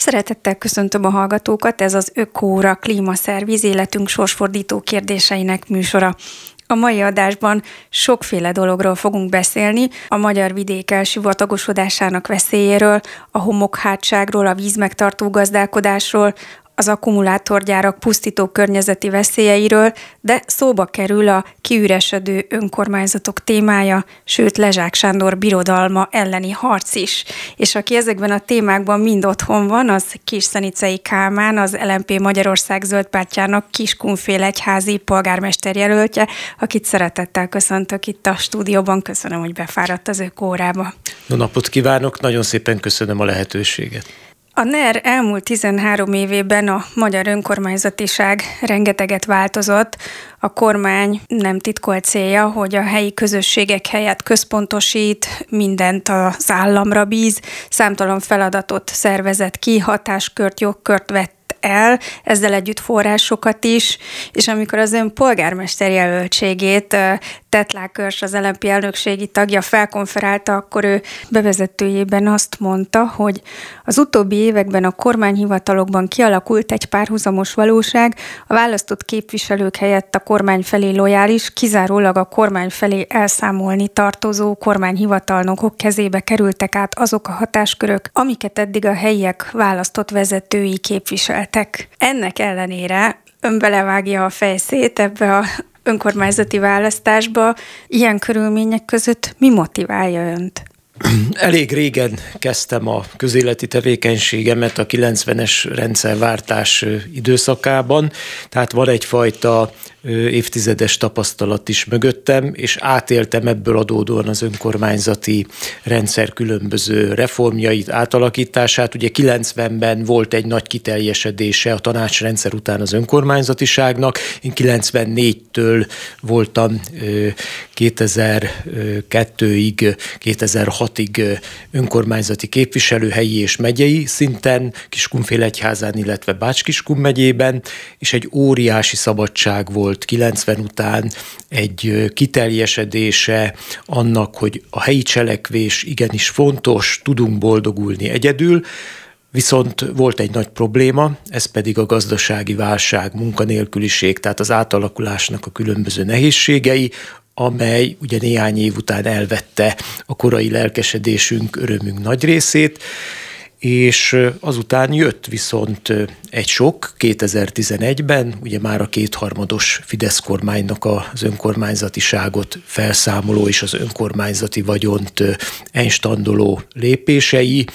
Szeretettel köszöntöm a hallgatókat, ez az Ökóra Klímaszerviz életünk sorsfordító kérdéseinek műsora. A mai adásban sokféle dologról fogunk beszélni, a magyar vidék elsivatagosodásának veszélyéről, a homokhátságról, a vízmegtartó gazdálkodásról, az akkumulátorgyárak pusztító környezeti veszélyeiről, de szóba kerül a kiüresedő önkormányzatok témája, sőt Lezsák Sándor birodalma elleni harc is. És aki ezekben a témákban mind otthon van, az Szenicei Kálmán, az LMP Magyarország zöldpártjának Kiskunfél egyházi polgármester jelöltje, akit szeretettel köszöntök itt a stúdióban. Köszönöm, hogy befáradt az ő kórába. Jó napot kívánok, nagyon szépen köszönöm a lehetőséget. A NER elmúlt 13 évében a magyar önkormányzatiság rengeteget változott. A kormány nem titkolt célja, hogy a helyi közösségek helyett központosít, mindent az államra bíz, számtalan feladatot szervezett ki, hatáskört, jogkört vett el, ezzel együtt forrásokat is, és amikor az ön polgármester jelöltségét Tetlákörs, az LNP elnökségi tagja felkonferálta, akkor ő bevezetőjében azt mondta, hogy az utóbbi években a kormányhivatalokban kialakult egy párhuzamos valóság, a választott képviselők helyett a kormány felé lojális, kizárólag a kormány felé elszámolni tartozó kormányhivatalnokok kezébe kerültek át azok a hatáskörök, amiket eddig a helyiek választott vezetői képviseltek. Ennek ellenére ön belevágja a fejszét ebbe a önkormányzati választásba, ilyen körülmények között mi motiválja önt? Elég régen kezdtem a közéleti tevékenységemet a 90-es rendszerváltás időszakában, tehát van egyfajta évtizedes tapasztalat is mögöttem, és átéltem ebből adódóan az önkormányzati rendszer különböző reformjait, átalakítását. Ugye 90-ben volt egy nagy kiteljesedése a tanácsrendszer után az önkormányzatiságnak. Én 94-től voltam 2002-ig, 2006-ig önkormányzati képviselő helyi és megyei szinten, Kiskunfélegyházán, illetve Bács-Kiskun megyében, és egy óriási szabadság volt volt 90 után egy kiteljesedése annak, hogy a helyi cselekvés igenis fontos, tudunk boldogulni egyedül, Viszont volt egy nagy probléma, ez pedig a gazdasági válság, munkanélküliség, tehát az átalakulásnak a különböző nehézségei, amely ugye néhány év után elvette a korai lelkesedésünk, örömünk nagy részét, és azután jött viszont egy sok 2011-ben, ugye már a kétharmados Fidesz kormánynak az önkormányzatiságot felszámoló és az önkormányzati vagyont enstandoló lépései,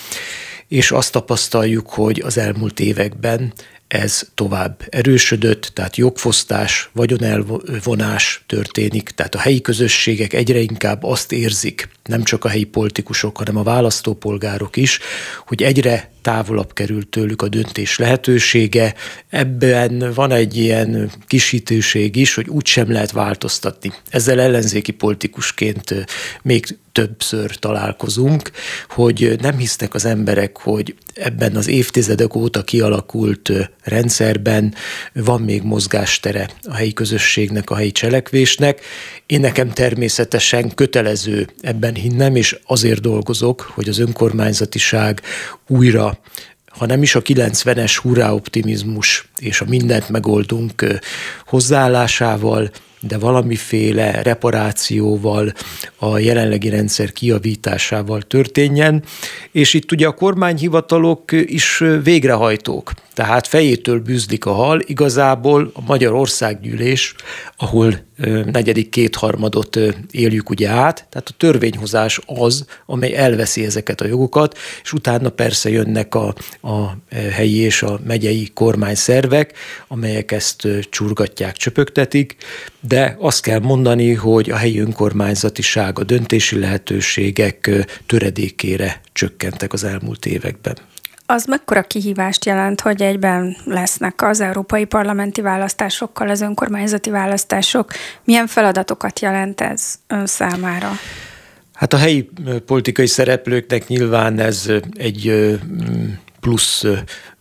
és azt tapasztaljuk, hogy az elmúlt években ez tovább erősödött, tehát jogfosztás, vagyonelvonás történik, tehát a helyi közösségek egyre inkább azt érzik, nem csak a helyi politikusok, hanem a választópolgárok is, hogy egyre távolabb került tőlük a döntés lehetősége. Ebben van egy ilyen kisítőség is, hogy úgysem lehet változtatni. Ezzel ellenzéki politikusként még többször találkozunk, hogy nem hisznek az emberek, hogy ebben az évtizedek óta kialakult rendszerben van még mozgástere a helyi közösségnek, a helyi cselekvésnek. Én nekem természetesen kötelező ebben hinnem, és azért dolgozok, hogy az önkormányzatiság újra ha nem is a 90-es hurrá optimizmus és a mindent megoldunk hozzáállásával, de valamiféle reparációval, a jelenlegi rendszer kiavításával történjen, és itt ugye a kormányhivatalok is végrehajtók, tehát fejétől bűzlik a hal, igazából a Magyar Országgyűlés, ahol negyedik kétharmadot éljük ugye át, tehát a törvényhozás az, amely elveszi ezeket a jogokat, és utána persze jönnek a, a helyi és a megyei kormányszervek, amelyek ezt csurgatják, csöpögtetik, de azt kell mondani, hogy a helyi önkormányzatiság, a döntési lehetőségek töredékére csökkentek az elmúlt években. Az mekkora kihívást jelent, hogy egyben lesznek az európai parlamenti választásokkal az önkormányzati választások? Milyen feladatokat jelent ez ön számára? Hát a helyi politikai szereplőknek nyilván ez egy plusz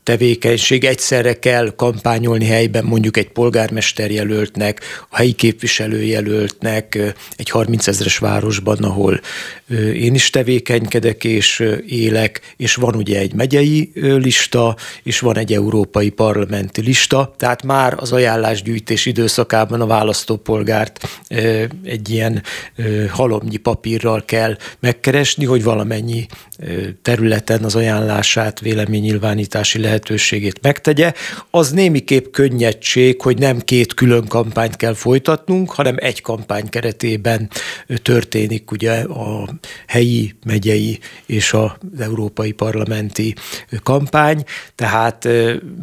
tevékenység. Egyszerre kell kampányolni helyben mondjuk egy polgármester jelöltnek, a helyi képviselő jelöltnek, egy 30 ezeres városban, ahol én is tevékenykedek és élek, és van ugye egy megyei lista, és van egy európai parlamenti lista, tehát már az ajánlásgyűjtés időszakában a választópolgárt egy ilyen halomnyi papírral kell megkeresni, hogy valamennyi területen az ajánlását, véleménynyilvánítási lehetőségét megtegye. Az némiképp könnyedség, hogy nem két külön kampányt kell folytatnunk, hanem egy kampány keretében történik ugye a helyi, megyei és az európai parlamenti kampány, tehát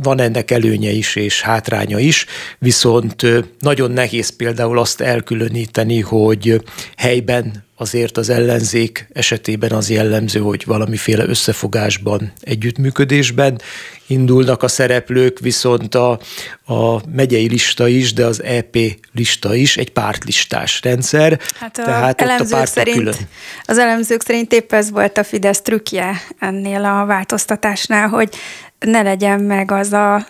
van ennek előnye is és hátránya is, viszont nagyon nehéz például azt elkülöníteni, hogy helyben azért az ellenzék esetében az jellemző, hogy valamiféle összefogásban, együttműködésben indulnak a szereplők, viszont a, a megyei lista is, de az EP lista is egy pártlistás rendszer. Hát a tehát elemzők ott a szerint, külön. Az elemzők szerint épp ez volt a Fidesz trükkje ennél a változtatásnál, hogy ne legyen meg az a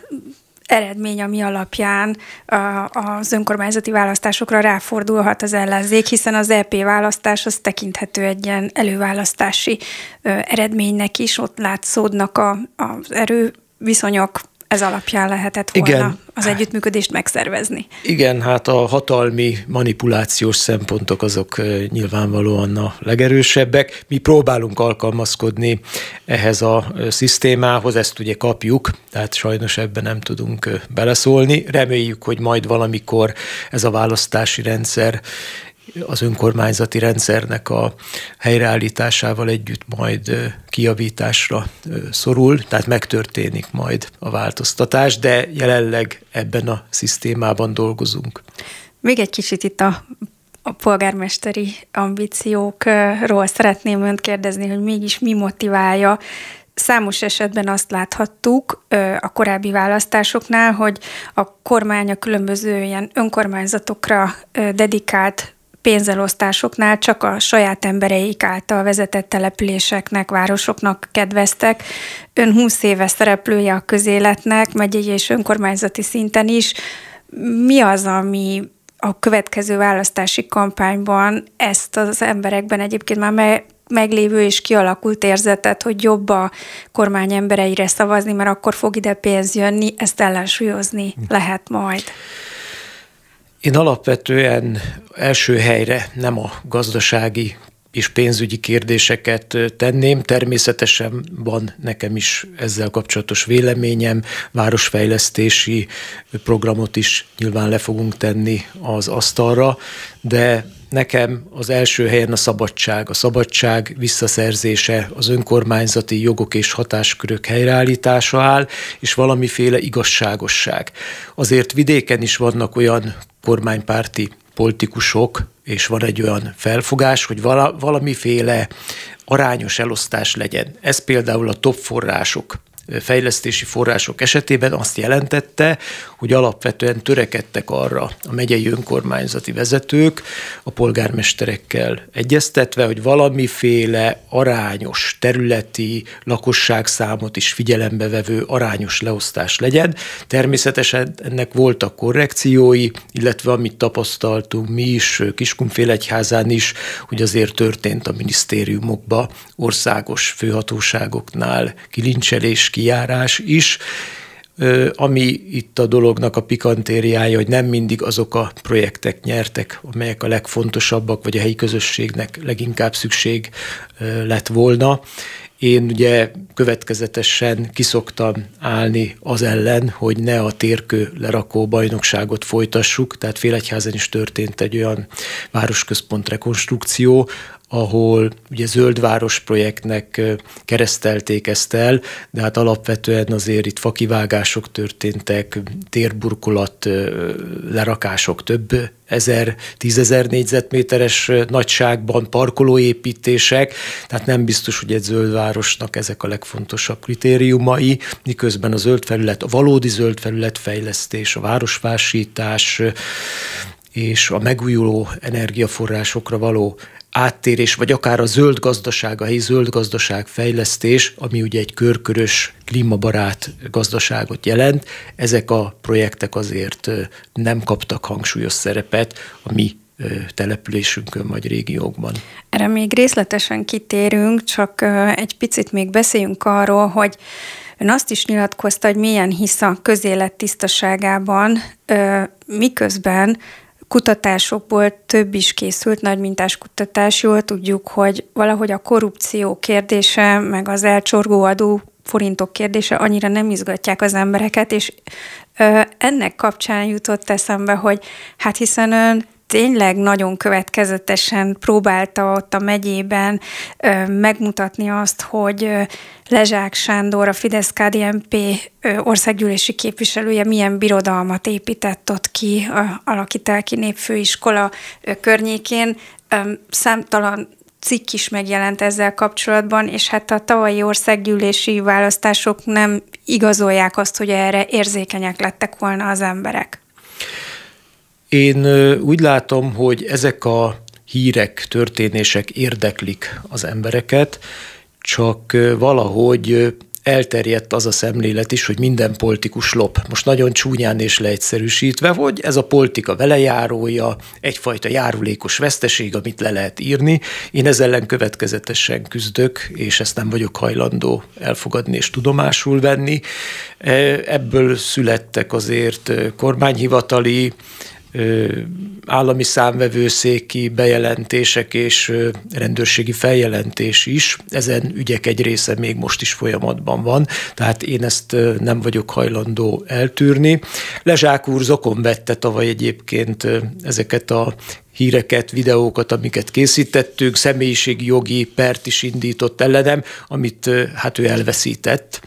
eredmény, ami alapján az önkormányzati választásokra ráfordulhat az ellenzék, hiszen az EP választás az tekinthető egy ilyen előválasztási eredménynek is, ott látszódnak a, az erőviszonyok, ez alapján lehetett volna Igen. az együttműködést megszervezni. Igen, hát a hatalmi manipulációs szempontok azok nyilvánvalóan a legerősebbek. Mi próbálunk alkalmazkodni ehhez a szisztémához, ezt ugye kapjuk, tehát sajnos ebben nem tudunk beleszólni. Reméljük, hogy majd valamikor ez a választási rendszer az önkormányzati rendszernek a helyreállításával együtt majd kiavításra szorul, tehát megtörténik majd a változtatás, de jelenleg ebben a szisztémában dolgozunk. Még egy kicsit itt a a polgármesteri ambíciókról szeretném önt kérdezni, hogy mégis mi motiválja. Számos esetben azt láthattuk a korábbi választásoknál, hogy a kormány a különböző ilyen önkormányzatokra dedikált pénzelosztásoknál csak a saját embereik által vezetett településeknek, városoknak kedveztek. Ön 20 éve szereplője a közéletnek, megyei és önkormányzati szinten is. Mi az, ami a következő választási kampányban ezt az emberekben egyébként már me- meglévő és kialakult érzetet, hogy jobb a kormány embereire szavazni, mert akkor fog ide pénz jönni, ezt ellensúlyozni lehet majd. Én alapvetően első helyre nem a gazdasági és pénzügyi kérdéseket tenném. Természetesen van nekem is ezzel kapcsolatos véleményem, városfejlesztési programot is nyilván le fogunk tenni az asztalra, de nekem az első helyen a szabadság. A szabadság visszaszerzése, az önkormányzati jogok és hatáskörök helyreállítása áll, és valamiféle igazságosság. Azért vidéken is vannak olyan kormánypárti politikusok, és van egy olyan felfogás, hogy vala, valamiféle arányos elosztás legyen. Ez például a top források fejlesztési források esetében azt jelentette, hogy alapvetően törekedtek arra a megyei önkormányzati vezetők a polgármesterekkel egyeztetve, hogy valamiféle arányos területi lakosságszámot is figyelembe vevő arányos leosztás legyen. Természetesen ennek voltak korrekciói, illetve amit tapasztaltunk mi is Kiskunfélegyházán is, hogy azért történt a minisztériumokba országos főhatóságoknál kilincselés, kijárás is, ami itt a dolognak a pikantériája, hogy nem mindig azok a projektek nyertek, amelyek a legfontosabbak, vagy a helyi közösségnek leginkább szükség lett volna. Én ugye következetesen kiszoktam állni az ellen, hogy ne a térkő lerakó bajnokságot folytassuk, tehát Félegyházen is történt egy olyan városközpont rekonstrukció, ahol ugye zöldváros projektnek keresztelték ezt el, de hát alapvetően azért itt fakivágások történtek, térburkolat lerakások több ezer, tízezer négyzetméteres nagyságban, parkolóépítések, tehát nem biztos, hogy egy zöldvárosnak ezek a legfontosabb kritériumai, miközben a zöld felület, a valódi zöld felület fejlesztés, a városvásítás, és a megújuló energiaforrásokra való áttérés, vagy akár a zöld gazdaság, a helyi zöld gazdaság fejlesztés, ami ugye egy körkörös klímabarát gazdaságot jelent. Ezek a projektek azért nem kaptak hangsúlyos szerepet a mi településünkön vagy régiókban. Erre még részletesen kitérünk, csak egy picit még beszéljünk arról, hogy Ön azt is nyilatkozta, hogy milyen hisz a közélet tisztaságában, miközben kutatásokból több is készült, nagy mintás kutatás. Jól tudjuk, hogy valahogy a korrupció kérdése, meg az elcsorgó adó forintok kérdése annyira nem izgatják az embereket, és ö, ennek kapcsán jutott eszembe, hogy hát hiszen ön tényleg nagyon következetesen próbálta ott a megyében ö, megmutatni azt, hogy ö, Lezsák Sándor, a Fidesz-KDNP országgyűlési képviselője milyen birodalmat épített ott ki a Alakitelki Népfőiskola környékén. Számtalan cikk is megjelent ezzel kapcsolatban, és hát a tavalyi országgyűlési választások nem igazolják azt, hogy erre érzékenyek lettek volna az emberek. Én úgy látom, hogy ezek a hírek, történések érdeklik az embereket, csak valahogy elterjedt az a szemlélet is, hogy minden politikus lop. Most nagyon csúnyán és leegyszerűsítve, hogy ez a politika velejárója, egyfajta járulékos veszteség, amit le lehet írni. Én ezzel ellen következetesen küzdök, és ezt nem vagyok hajlandó elfogadni és tudomásul venni. Ebből születtek azért kormányhivatali állami számvevőszéki bejelentések és rendőrségi feljelentés is. Ezen ügyek egy része még most is folyamatban van, tehát én ezt nem vagyok hajlandó eltűrni. Lezsák úr zokon vette tavaly egyébként ezeket a híreket, videókat, amiket készítettünk, személyiségi jogi pert is indított ellenem, amit hát ő elveszített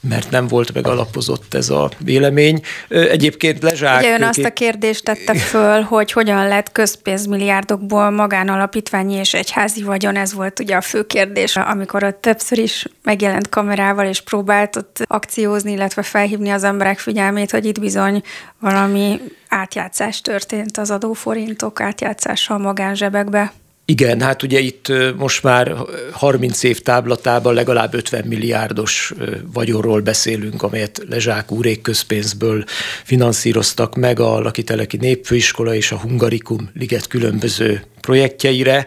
mert nem volt megalapozott ez a vélemény. Egyébként Lezsák... Ugye ön azt a kérdést tette föl, hogy hogyan lett közpénzmilliárdokból magánalapítványi és egyházi vagyon, ez volt ugye a fő kérdés, amikor ott többször is megjelent kamerával és próbált ott akciózni, illetve felhívni az emberek figyelmét, hogy itt bizony valami átjátszás történt az adóforintok átjátszása a magánzsebekbe. Igen, hát ugye itt most már 30 év táblatában legalább 50 milliárdos vagyonról beszélünk, amelyet Lezsák úrék közpénzből finanszíroztak meg a Lakiteleki Népfőiskola és a Hungarikum Liget különböző projektjeire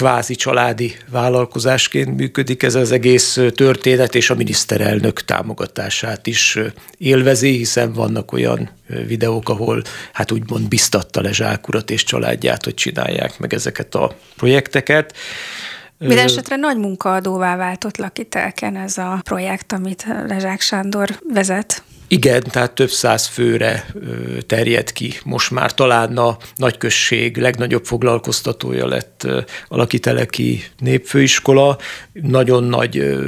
kvázi családi vállalkozásként működik ez az egész történet, és a miniszterelnök támogatását is élvezi, hiszen vannak olyan videók, ahol hát úgymond biztatta le Zsákurat és családját, hogy csinálják meg ezeket a projekteket. Minden esetre nagy munkaadóvá váltott Lakitelken ez a projekt, amit Lezsák Sándor vezet. Igen, tehát több száz főre terjed ki. Most már talán a nagyközség legnagyobb foglalkoztatója lett a Lakiteleki Népfőiskola. Nagyon nagy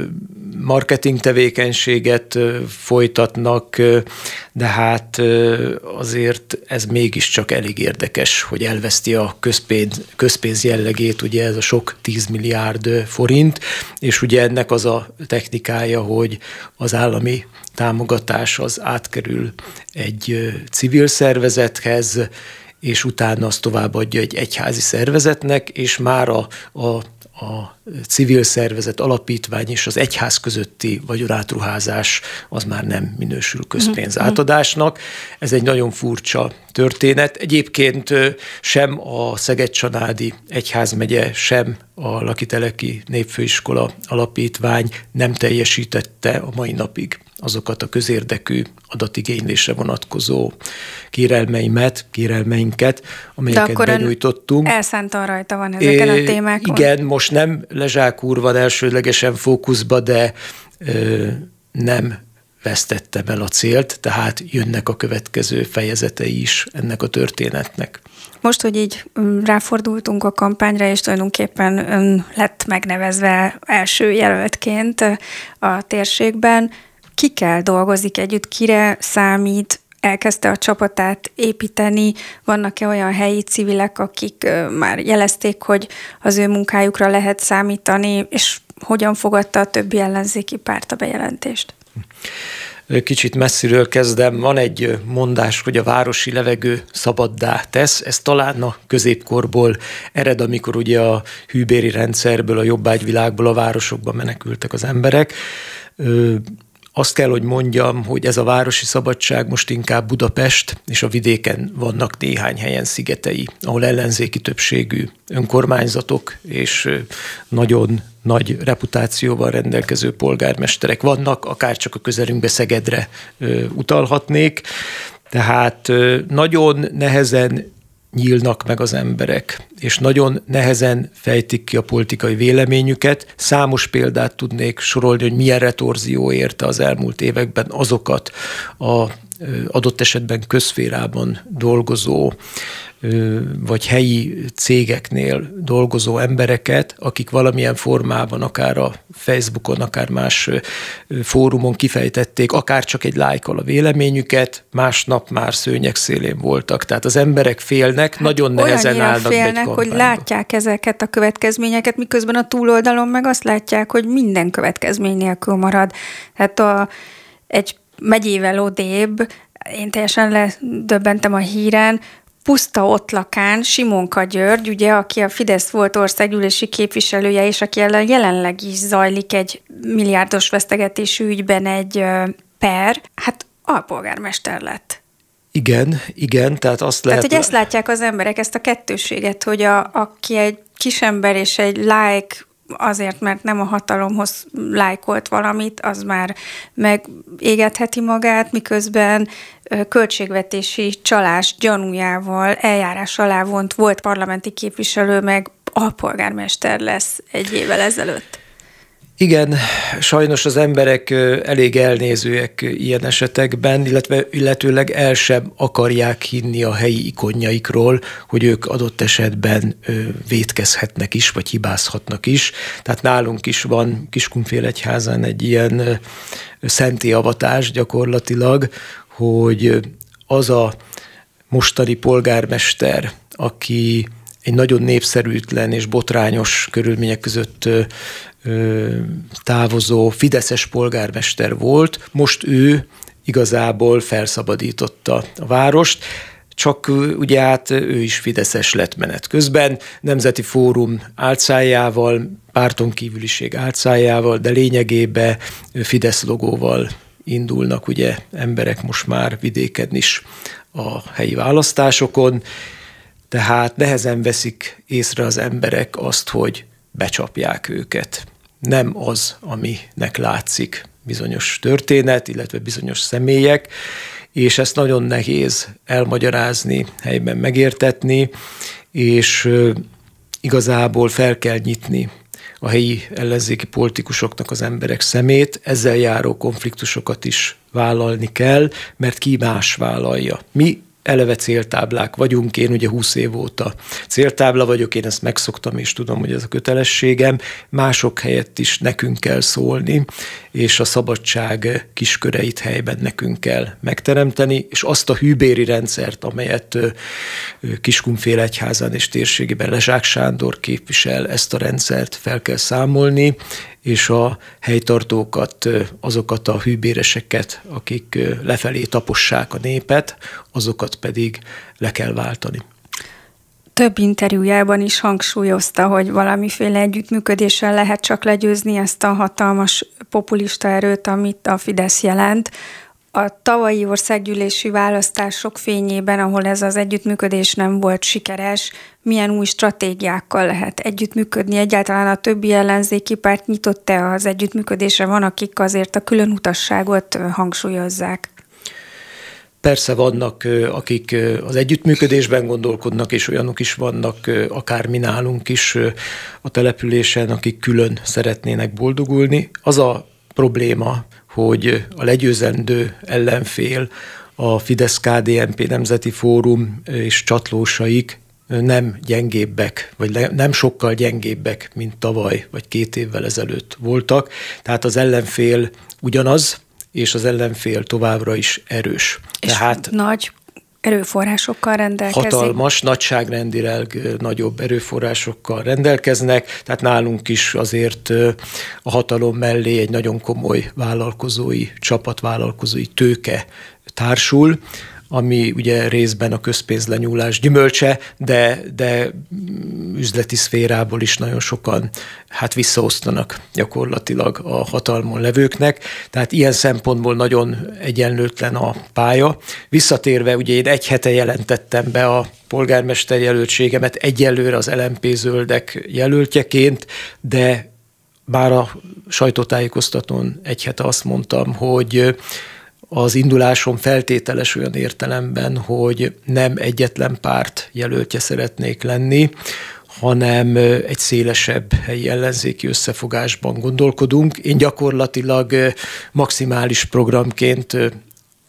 marketing tevékenységet folytatnak, de hát azért ez mégiscsak elég érdekes, hogy elveszti a közpénz, közpénz jellegét, ugye ez a sok 10 milliárd forint, és ugye ennek az a technikája, hogy az állami támogatás az átkerül egy civil szervezethez, és utána azt továbbadja egy egyházi szervezetnek, és már a, a a civil szervezet, alapítvány és az egyház közötti vagyonátruházás az már nem minősül közpénz mhm. átadásnak. Ez egy nagyon furcsa történet. Egyébként sem a Szeged-Csanádi Egyházmegye, sem a Lakiteleki Népfőiskola Alapítvány nem teljesítette a mai napig azokat a közérdekű adatigénylésre vonatkozó kérelmeimet, kérelmeinket, amelyeket De akkor benyújtottunk. elszántan rajta van ezeken a témákon. Igen, most nem Lezsák úr van elsődlegesen fókuszba, de ö, nem vesztettem el a célt, tehát jönnek a következő fejezetei is ennek a történetnek. Most, hogy így mm, ráfordultunk a kampányra, és tulajdonképpen ön lett megnevezve első jelöltként a térségben, kikkel dolgozik együtt, kire számít, elkezdte a csapatát építeni, vannak-e olyan helyi civilek, akik már jelezték, hogy az ő munkájukra lehet számítani, és hogyan fogadta a többi ellenzéki párt a bejelentést? Kicsit messziről kezdem. Van egy mondás, hogy a városi levegő szabaddá tesz. Ez talán a középkorból ered, amikor ugye a hűbéri rendszerből, a jobbágyvilágból a városokba menekültek az emberek Azt kell, hogy mondjam, hogy ez a városi szabadság most inkább Budapest, és a vidéken vannak néhány helyen szigetei, ahol ellenzéki többségű önkormányzatok és nagyon nagy reputációval rendelkező polgármesterek vannak, akár csak a közelünkbe Szegedre utalhatnék. Tehát nagyon nehezen nyílnak meg az emberek, és nagyon nehezen fejtik ki a politikai véleményüket. Számos példát tudnék sorolni, hogy milyen retorzió érte az elmúlt években azokat a adott esetben közférában dolgozó vagy helyi cégeknél dolgozó embereket, akik valamilyen formában, akár a Facebookon, akár más fórumon kifejtették, akár csak egy lájkal a véleményüket, másnap már szőnyek szélén voltak. Tehát az emberek félnek, hát nagyon nehezen állnak félnek, hogy látják ezeket a következményeket, miközben a túloldalon meg azt látják, hogy minden következmény nélkül marad. Tehát a, egy megyével odébb, én teljesen ledöbbentem a híren, puszta ott lakán Simonka György, ugye, aki a Fidesz volt országgyűlési képviselője, és aki ellen jelenleg is zajlik egy milliárdos vesztegetésű ügyben egy per, hát alpolgármester lett. Igen, igen, tehát azt lehet... Tehát, hogy ezt látják az emberek, ezt a kettőséget, hogy a, aki egy kisember és egy like azért, mert nem a hatalomhoz lájkolt valamit, az már megégetheti magát, miközben költségvetési csalás gyanújával eljárás alá vont volt parlamenti képviselő, meg alpolgármester lesz egy évvel ezelőtt. Igen, sajnos az emberek elég elnézőek ilyen esetekben, illetve illetőleg el sem akarják hinni a helyi ikonjaikról, hogy ők adott esetben vétkezhetnek is, vagy hibázhatnak is. Tehát nálunk is van Kiskunfélegyházán egy ilyen szenti avatás gyakorlatilag, hogy az a mostani polgármester, aki egy nagyon népszerűtlen és botrányos körülmények között távozó fideszes polgármester volt, most ő igazából felszabadította a várost, csak ugye hát ő is Fideszes lett menet közben, Nemzeti Fórum álcájával, párton kívüliség álcájával, de lényegében Fidesz logóval indulnak ugye emberek most már vidéken is a helyi választásokon, tehát nehezen veszik észre az emberek azt, hogy becsapják őket. Nem az, aminek látszik bizonyos történet, illetve bizonyos személyek, és ezt nagyon nehéz elmagyarázni, helyben megértetni, és igazából fel kell nyitni a helyi ellenzéki politikusoknak az emberek szemét, ezzel járó konfliktusokat is vállalni kell, mert ki más vállalja. Mi eleve céltáblák vagyunk, én ugye 20 év óta céltábla vagyok, én ezt megszoktam, és tudom, hogy ez a kötelességem, mások helyett is nekünk kell szólni, és a szabadság kisköreit helyben nekünk kell megteremteni, és azt a hűbéri rendszert, amelyet Kiskunfél egyházán és térségében Lezsák Sándor képvisel, ezt a rendszert fel kell számolni, és a helytartókat, azokat a hűbéreseket, akik lefelé tapossák a népet, azokat pedig le kell váltani. Több interjújában is hangsúlyozta, hogy valamiféle együttműködéssel lehet csak legyőzni ezt a hatalmas populista erőt, amit a Fidesz jelent. A tavalyi országgyűlési választások fényében, ahol ez az együttműködés nem volt sikeres, milyen új stratégiákkal lehet együttműködni? Egyáltalán a többi ellenzéki párt nyitott-e az együttműködésre? Van, akik azért a külön utasságot hangsúlyozzák. Persze vannak, akik az együttműködésben gondolkodnak, és olyanok is vannak, akár mi nálunk is a településen, akik külön szeretnének boldogulni. Az a probléma, hogy a legyőzendő ellenfél, a Fidesz-KDNP Nemzeti Fórum és csatlósaik nem gyengébbek, vagy nem sokkal gyengébbek, mint tavaly, vagy két évvel ezelőtt voltak. Tehát az ellenfél ugyanaz, és az ellenfél továbbra is erős. És Tehát nagy erőforrásokkal rendelkezik. Hatalmas, nagyságrendileg nagyobb erőforrásokkal rendelkeznek, tehát nálunk is azért a hatalom mellé egy nagyon komoly vállalkozói csapat, vállalkozói tőke társul, ami ugye részben a közpénzlenyúlás gyümölcse, de, de üzleti szférából is nagyon sokan hát visszaosztanak gyakorlatilag a hatalmon levőknek. Tehát ilyen szempontból nagyon egyenlőtlen a pálya. Visszatérve, ugye én egy hete jelentettem be a polgármester jelöltségemet egyelőre az LMP zöldek jelöltjeként, de bár a sajtótájékoztatón egy hete azt mondtam, hogy az indulásom feltételes olyan értelemben, hogy nem egyetlen párt jelöltje szeretnék lenni, hanem egy szélesebb helyi ellenzéki összefogásban gondolkodunk. Én gyakorlatilag maximális programként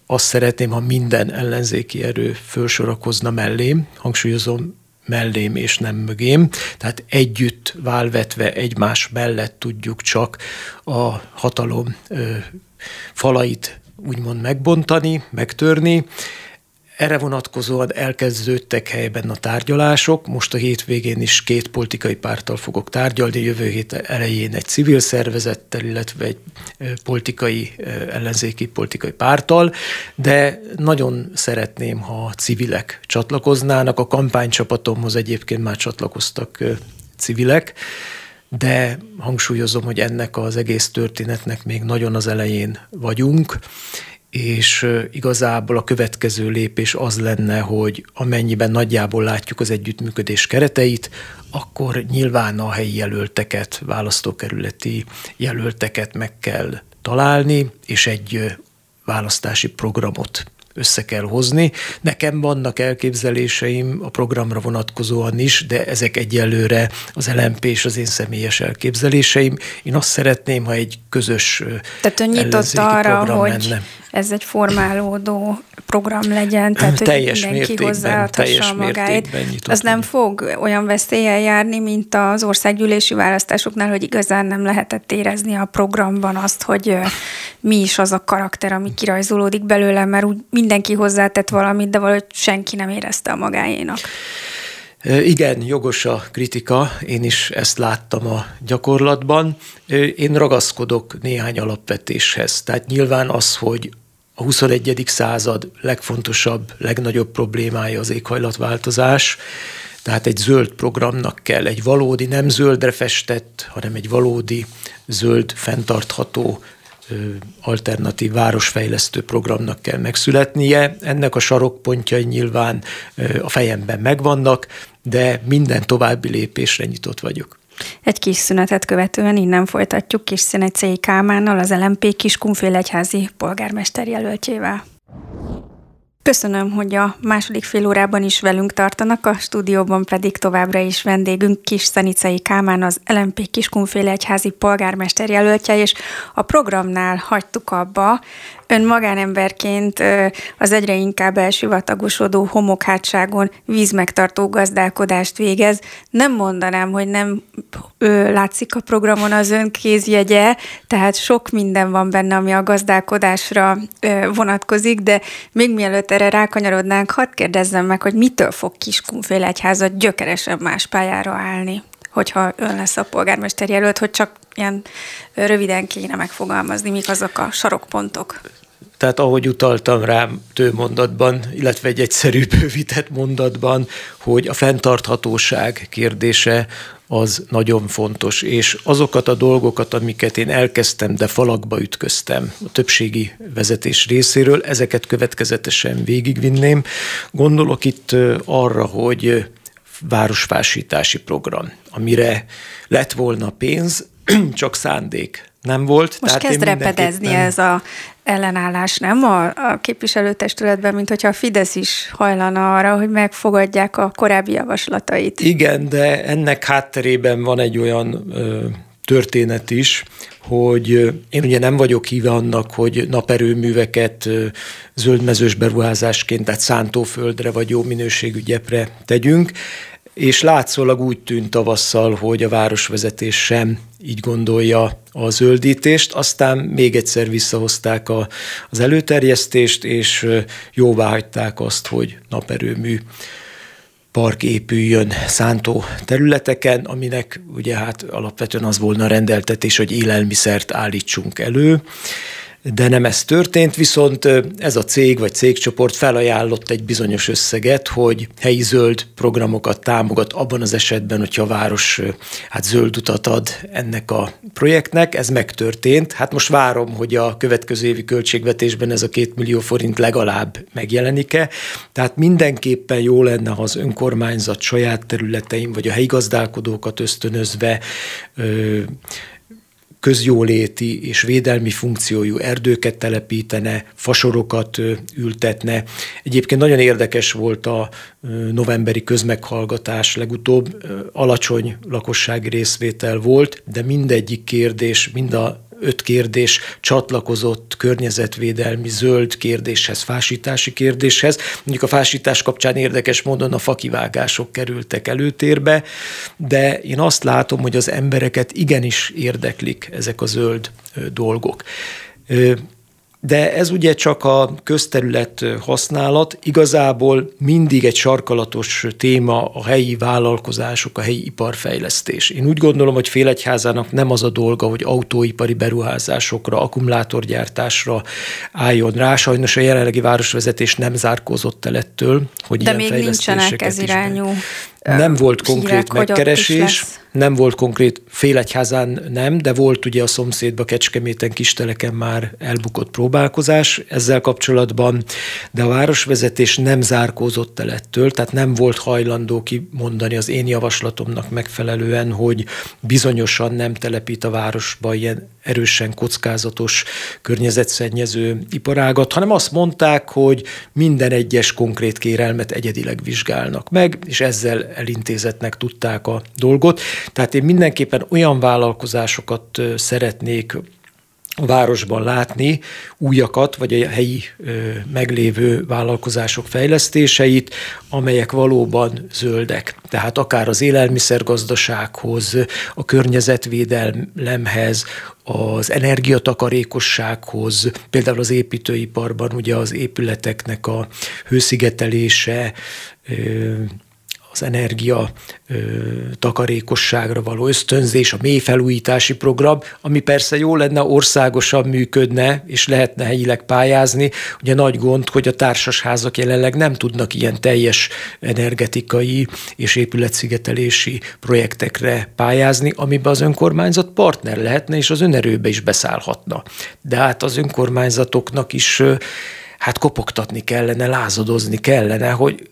azt szeretném, ha minden ellenzéki erő fölsorakozna mellém, hangsúlyozom, mellém és nem mögém, tehát együtt válvetve egymás mellett tudjuk csak a hatalom falait úgymond megbontani, megtörni, erre vonatkozóan elkezdődtek helyben a tárgyalások. Most a hétvégén is két politikai párttal fogok tárgyalni, jövő hét elején egy civil szervezettel, illetve egy politikai, ellenzéki politikai párttal, de nagyon szeretném, ha civilek csatlakoznának. A kampánycsapatomhoz egyébként már csatlakoztak civilek, de hangsúlyozom, hogy ennek az egész történetnek még nagyon az elején vagyunk, és igazából a következő lépés az lenne, hogy amennyiben nagyjából látjuk az együttműködés kereteit, akkor nyilván a helyi jelölteket, választókerületi jelölteket meg kell találni, és egy választási programot össze kell hozni. Nekem vannak elképzeléseim a programra vonatkozóan is, de ezek egyelőre az LMP és az én személyes elképzeléseim. Én azt szeretném, ha egy közös Tehát ön nyitott arra, hogy lenne. Ez egy formálódó program legyen, tehát teljes hogy mindenki hozzáadhassa magáit. Az nem fog olyan veszéllyel járni, mint az országgyűlési választásoknál, hogy igazán nem lehetett érezni a programban azt, hogy mi is az a karakter, ami kirajzolódik belőle, mert úgy mindenki hozzátett valamit, de valahogy senki nem érezte a magáénak. Igen, jogos a kritika, én is ezt láttam a gyakorlatban. Én ragaszkodok néhány alapvetéshez. Tehát nyilván az, hogy a 21. század legfontosabb, legnagyobb problémája az éghajlatváltozás, tehát egy zöld programnak kell, egy valódi, nem zöldre festett, hanem egy valódi zöld, fenntartható alternatív városfejlesztő programnak kell megszületnie. Ennek a sarokpontjai nyilván a fejemben megvannak, de minden további lépésre nyitott vagyok. Egy kis szünetet követően innen folytatjuk kis Szenecei Kálmánnal, az LMP Kiskunfélegyházi polgármester jelöltjével. Köszönöm, hogy a második fél órában is velünk tartanak, a stúdióban pedig továbbra is vendégünk Kis Szenicei Kámán, az LMP Kiskunféle Egyházi polgármester jelöltje, és a programnál hagytuk abba, Ön magánemberként az egyre inkább elsivatagosodó homokhátságon vízmegtartó gazdálkodást végez. Nem mondanám, hogy nem látszik a programon az ön kézjegye, tehát sok minden van benne, ami a gazdálkodásra vonatkozik, de még mielőtt erre rákanyarodnánk, hadd kérdezzem meg, hogy mitől fog Kiskunfélegyházat gyökeresen más pályára állni? Hogyha ön lesz a polgármester jelölt, hogy csak ilyen röviden kéne megfogalmazni, mik azok a sarokpontok. Tehát ahogy utaltam rá tő mondatban, illetve egy egyszerű bővített mondatban, hogy a fenntarthatóság kérdése az nagyon fontos, és azokat a dolgokat, amiket én elkezdtem, de falakba ütköztem a többségi vezetés részéről, ezeket következetesen végigvinném. Gondolok itt arra, hogy városfásítási program, amire lett volna pénz, csak szándék nem volt. Most kezd repedezni ez a ellenállás, nem a, a képviselőtestületben, mint hogyha a Fidesz is hajlana arra, hogy megfogadják a korábbi javaslatait. Igen, de ennek hátterében van egy olyan ö, történet is, hogy én ugye nem vagyok híve annak, hogy naperőműveket zöldmezős beruházásként, tehát szántóföldre vagy jó minőségű gyepre tegyünk, és látszólag úgy tűnt tavasszal, hogy a városvezetés sem így gondolja a zöldítést, aztán még egyszer visszahozták a, az előterjesztést, és jóvá hagyták azt, hogy naperőmű park épüljön szántó területeken, aminek ugye hát alapvetően az volna rendeltetés, hogy élelmiszert állítsunk elő. De nem ez történt, viszont ez a cég vagy cégcsoport felajánlott egy bizonyos összeget, hogy helyi zöld programokat támogat abban az esetben, hogyha a város hát zöld utat ad ennek a projektnek. Ez megtörtént. Hát most várom, hogy a következő évi költségvetésben ez a két millió forint legalább megjelenik-e. Tehát mindenképpen jó lenne, ha az önkormányzat saját területein, vagy a helyi gazdálkodókat ösztönözve ö, közjóléti és védelmi funkciójú erdőket telepítene, fasorokat ültetne. Egyébként nagyon érdekes volt a novemberi közmeghallgatás legutóbb, alacsony lakossági részvétel volt, de mindegyik kérdés, mind a öt kérdés csatlakozott környezetvédelmi zöld kérdéshez, fásítási kérdéshez. Mondjuk a fásítás kapcsán érdekes módon a fakivágások kerültek előtérbe, de én azt látom, hogy az embereket igenis érdeklik ezek a zöld dolgok. De ez ugye csak a közterület használat, igazából mindig egy sarkalatos téma a helyi vállalkozások, a helyi iparfejlesztés. Én úgy gondolom, hogy Félegyházának nem az a dolga, hogy autóipari beruházásokra, akkumulátorgyártásra álljon rá. Sajnos a jelenlegi városvezetés nem zárkózott el ettől, hogy De ilyen még nincsenek ez irányú nem volt konkrét megkeresés, nem volt konkrét, Félegyházán nem, de volt ugye a szomszédba Kecskeméten, Kisteleken már elbukott próbálkozás ezzel kapcsolatban, de a városvezetés nem zárkózott el ettől, tehát nem volt hajlandó kimondani az én javaslatomnak megfelelően, hogy bizonyosan nem telepít a városba ilyen erősen kockázatos környezetszennyező iparágat, hanem azt mondták, hogy minden egyes konkrét kérelmet egyedileg vizsgálnak meg, és ezzel elintézetnek tudták a dolgot. Tehát én mindenképpen olyan vállalkozásokat szeretnék a városban látni újakat, vagy a helyi ö, meglévő vállalkozások fejlesztéseit, amelyek valóban zöldek. Tehát akár az élelmiszergazdasághoz, a környezetvédelemhez, az energiatakarékossághoz, például az építőiparban ugye az épületeknek a hőszigetelése, az energia ö, takarékosságra való ösztönzés, a mélyfelújítási program, ami persze jó lenne, országosan működne, és lehetne helyileg pályázni. Ugye nagy gond, hogy a társasházak jelenleg nem tudnak ilyen teljes energetikai és épületszigetelési projektekre pályázni, amiben az önkormányzat partner lehetne, és az önerőbe is beszállhatna. De hát az önkormányzatoknak is hát kopogtatni kellene, lázadozni kellene, hogy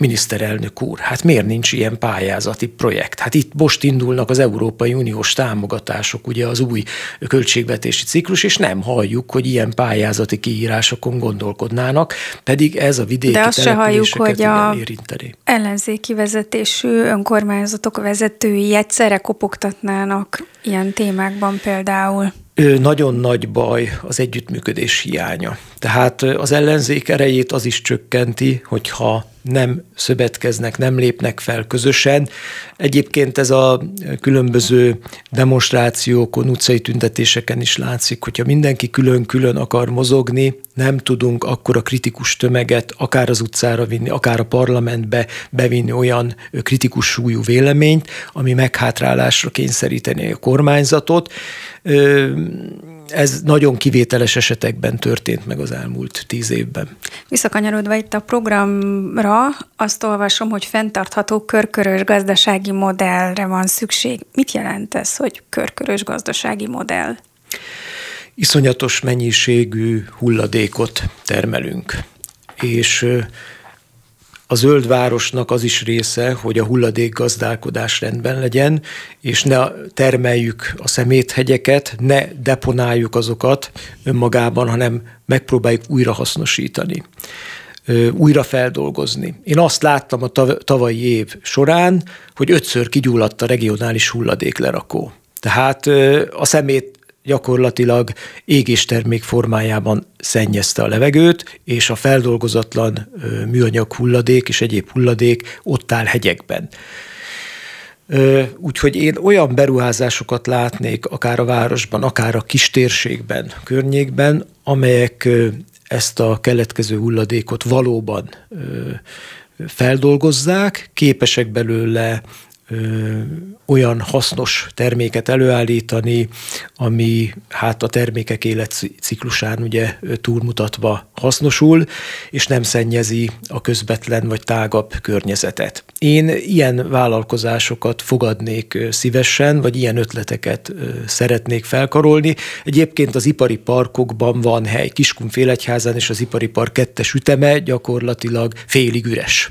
Miniszterelnök úr, hát miért nincs ilyen pályázati projekt? Hát itt most indulnak az Európai Uniós támogatások, ugye az új költségvetési ciklus, és nem halljuk, hogy ilyen pályázati kiírásokon gondolkodnának, pedig ez a vidéki De azt se halljuk, hogy a érinteni. ellenzéki vezetésű önkormányzatok vezetői egyszerre kopogtatnának ilyen témákban például nagyon nagy baj az együttműködés hiánya. Tehát az ellenzék erejét az is csökkenti, hogyha nem szövetkeznek, nem lépnek fel közösen. Egyébként ez a különböző demonstrációkon, utcai tüntetéseken is látszik, hogyha mindenki külön-külön akar mozogni, nem tudunk akkor a kritikus tömeget akár az utcára vinni, akár a parlamentbe bevinni olyan kritikus súlyú véleményt, ami meghátrálásra kényszeríteni a kormányzatot ez nagyon kivételes esetekben történt meg az elmúlt tíz évben. Visszakanyarodva itt a programra, azt olvasom, hogy fenntartható körkörös gazdasági modellre van szükség. Mit jelent ez, hogy körkörös gazdasági modell? Iszonyatos mennyiségű hulladékot termelünk, és a zöld városnak az is része, hogy a hulladék gazdálkodás rendben legyen, és ne termeljük a szeméthegyeket, ne deponáljuk azokat önmagában, hanem megpróbáljuk újra hasznosítani újra feldolgozni. Én azt láttam a tavalyi év során, hogy ötször kigyulladt a regionális hulladéklerakó. Tehát a szemét gyakorlatilag égéstermék formájában szennyezte a levegőt, és a feldolgozatlan műanyag hulladék és egyéb hulladék ott áll hegyekben. Úgyhogy én olyan beruházásokat látnék, akár a városban, akár a kistérségben, környékben, amelyek ezt a keletkező hulladékot valóban feldolgozzák, képesek belőle olyan hasznos terméket előállítani, ami hát a termékek életciklusán ugye túlmutatva hasznosul, és nem szennyezi a közvetlen vagy tágabb környezetet. Én ilyen vállalkozásokat fogadnék szívesen, vagy ilyen ötleteket szeretnék felkarolni. Egyébként az ipari parkokban van hely, Kiskunfélegyházán és az ipari park kettes üteme gyakorlatilag félig üres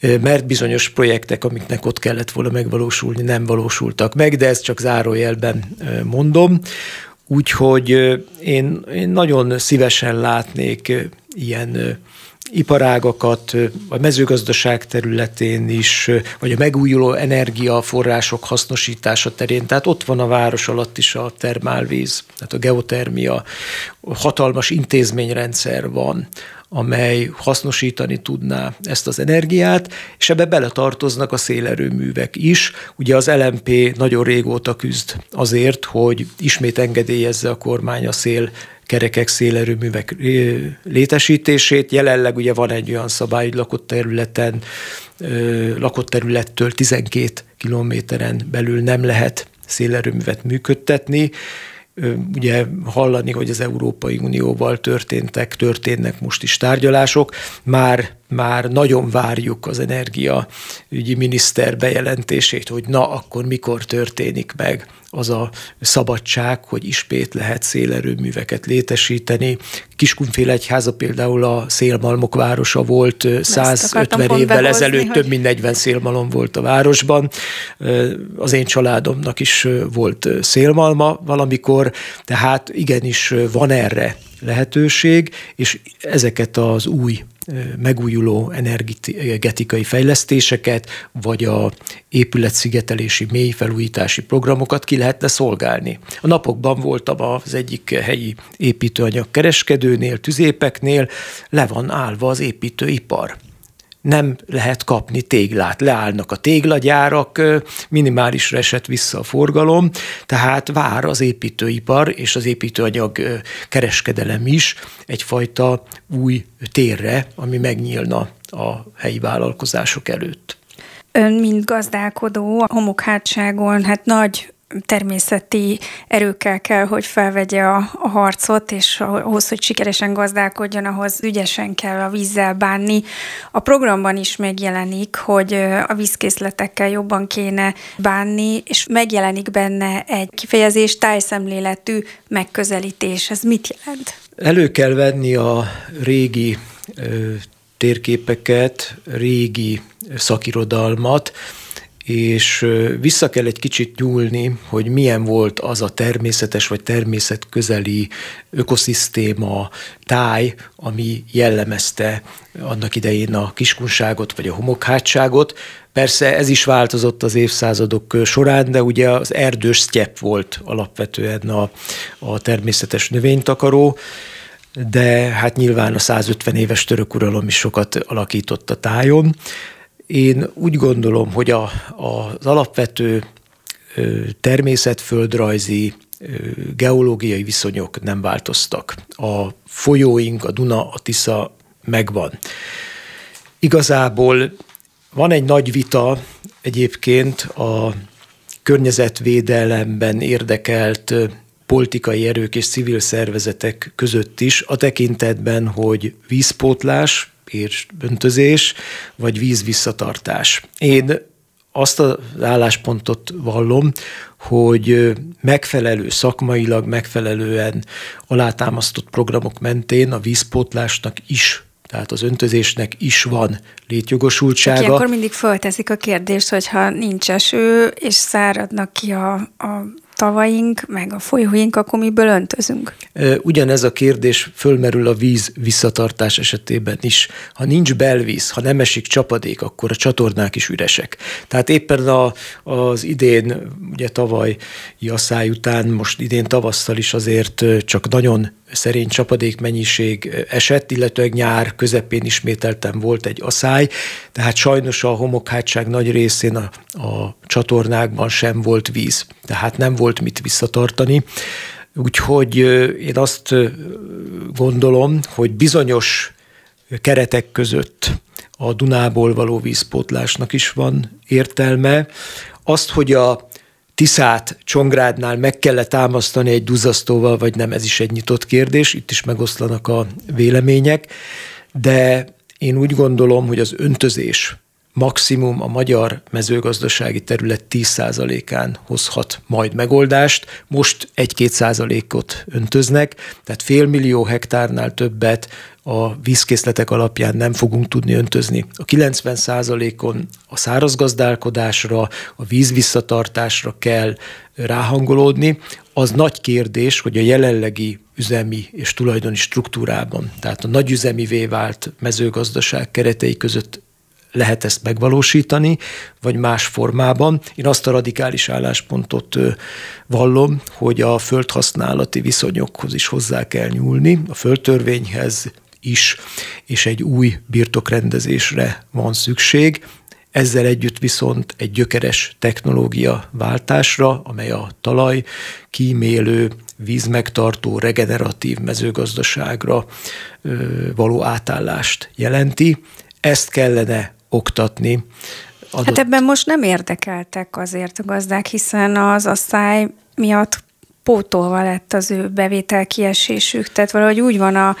mert bizonyos projektek, amiknek ott kellett volna megvalósulni, nem valósultak meg, de ezt csak zárójelben mondom. Úgyhogy én, én nagyon szívesen látnék ilyen iparágakat a mezőgazdaság területén is, vagy a megújuló energiaforrások hasznosítása terén. Tehát ott van a város alatt is a termálvíz, tehát a geotermia, hatalmas intézményrendszer van, amely hasznosítani tudná ezt az energiát, és ebbe beletartoznak a szélerőművek is. Ugye az LMP nagyon régóta küzd azért, hogy ismét engedélyezze a kormány a szél kerekek, szélerőművek létesítését. Jelenleg ugye van egy olyan szabály, hogy lakott területen, lakott területtől 12 kilométeren belül nem lehet szélerőművet működtetni, ugye hallani, hogy az Európai Unióval történtek, történnek most is tárgyalások. Már, már nagyon várjuk az energiaügyi miniszter bejelentését, hogy na, akkor mikor történik meg az a szabadság, hogy ismét lehet szélerőműveket létesíteni. egyháza például a szélmalmok városa volt 150 évvel ezelőtt, hogy... több mint 40 szélmalom volt a városban. Az én családomnak is volt szélmalma valamikor, tehát igenis van erre lehetőség, és ezeket az új megújuló energetikai fejlesztéseket, vagy a épületszigetelési mélyfelújítási programokat ki lehetne szolgálni. A napokban voltam az egyik helyi építőanyag kereskedőnél, tüzépeknél, le van állva az építőipar nem lehet kapni téglát. Leállnak a téglagyárak, minimálisra esett vissza a forgalom, tehát vár az építőipar és az építőanyag kereskedelem is egyfajta új térre, ami megnyílna a helyi vállalkozások előtt. Ön, mint gazdálkodó, a homokhátságon, hát nagy természeti erőkkel kell, hogy felvegye a, a harcot, és ahhoz, hogy sikeresen gazdálkodjon, ahhoz ügyesen kell a vízzel bánni. A programban is megjelenik, hogy a vízkészletekkel jobban kéne bánni, és megjelenik benne egy kifejezés tájszemléletű megközelítés. Ez mit jelent? Elő kell venni a régi ö, térképeket, régi szakirodalmat, és vissza kell egy kicsit nyúlni, hogy milyen volt az a természetes vagy természetközeli ökoszisztéma, táj, ami jellemezte annak idején a kiskunságot vagy a homokhátságot. Persze ez is változott az évszázadok során, de ugye az erdős sztyep volt alapvetően a, a természetes növénytakaró, de hát nyilván a 150 éves török uralom is sokat alakított a tájon. Én úgy gondolom, hogy a, az alapvető természetföldrajzi geológiai viszonyok nem változtak. A folyóink, a Duna, a Tisza megvan. Igazából van egy nagy vita egyébként a környezetvédelemben érdekelt politikai erők és civil szervezetek között is, a tekintetben, hogy vízpótlás, és öntözés, vagy víz visszatartás. Én azt az álláspontot vallom, hogy megfelelő, szakmailag megfelelően alátámasztott programok mentén a vízpótlásnak is tehát az öntözésnek is van létjogosultsága. Ilyenkor mindig fölteszik a kérdést, hogyha nincs eső, és száradnak ki a, a tavaink, meg a folyóink, akkor miből öntözünk? Ugyanez a kérdés fölmerül a víz visszatartás esetében is. Ha nincs belvíz, ha nem esik csapadék, akkor a csatornák is üresek. Tehát éppen a, az idén, ugye tavaly jaszály után, most idén tavasszal is azért csak nagyon szerény csapadékmennyiség esett, illetőleg nyár közepén ismételten volt egy aszály, tehát sajnos a homokhátság nagy részén a, a csatornákban sem volt víz, tehát nem volt mit visszatartani. Úgyhogy én azt gondolom, hogy bizonyos keretek között a Dunából való vízpótlásnak is van értelme. Azt, hogy a Tiszát Csongrádnál meg kellett támasztani egy duzasztóval, vagy nem, ez is egy nyitott kérdés, itt is megoszlanak a vélemények, de én úgy gondolom, hogy az öntözés maximum a magyar mezőgazdasági terület 10%-án hozhat majd megoldást. Most 1-2 százalékot öntöznek, tehát félmillió hektárnál többet a vízkészletek alapján nem fogunk tudni öntözni. A 90 százalékon a szárazgazdálkodásra, a víz visszatartásra kell ráhangolódni. Az nagy kérdés, hogy a jelenlegi üzemi és tulajdoni struktúrában, tehát a nagyüzemivé vált mezőgazdaság keretei között lehet ezt megvalósítani, vagy más formában. Én azt a radikális álláspontot vallom, hogy a földhasználati viszonyokhoz is hozzá kell nyúlni, a földtörvényhez is, és egy új birtokrendezésre van szükség. Ezzel együtt viszont egy gyökeres technológia váltásra, amely a talaj kímélő, vízmegtartó, regeneratív mezőgazdaságra való átállást jelenti. Ezt kellene oktatni. Adott... Hát ebben most nem érdekeltek azért a gazdák, hiszen az asszály miatt pótolva lett az ő bevétel kiesésük. Tehát valahogy úgy van a,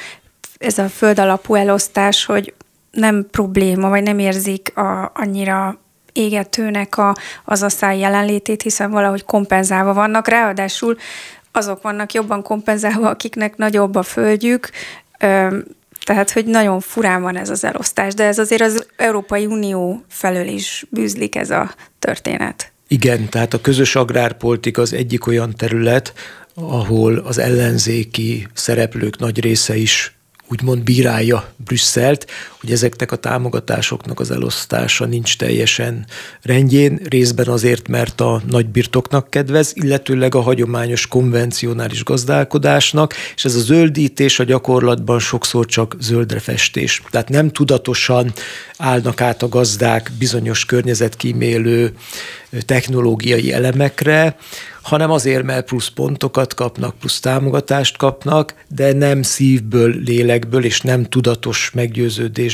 ez a föld alapú elosztás, hogy nem probléma, vagy nem érzik a, annyira égetőnek a, az asszály jelenlétét, hiszen valahogy kompenzálva vannak. Ráadásul azok vannak jobban kompenzálva, akiknek nagyobb a földjük, tehát, hogy nagyon furán van ez az elosztás, de ez azért az Európai Unió felől is bűzlik ez a történet. Igen, tehát a közös agrárpolitika az egyik olyan terület, ahol az ellenzéki szereplők nagy része is úgymond bírálja Brüsszelt, hogy ezeknek a támogatásoknak az elosztása nincs teljesen rendjén, részben azért, mert a nagy birtoknak kedvez, illetőleg a hagyományos konvencionális gazdálkodásnak, és ez a zöldítés a gyakorlatban sokszor csak zöldre festés. Tehát nem tudatosan állnak át a gazdák bizonyos környezetkímélő technológiai elemekre, hanem azért, mert plusz pontokat kapnak, plusz támogatást kapnak, de nem szívből, lélekből és nem tudatos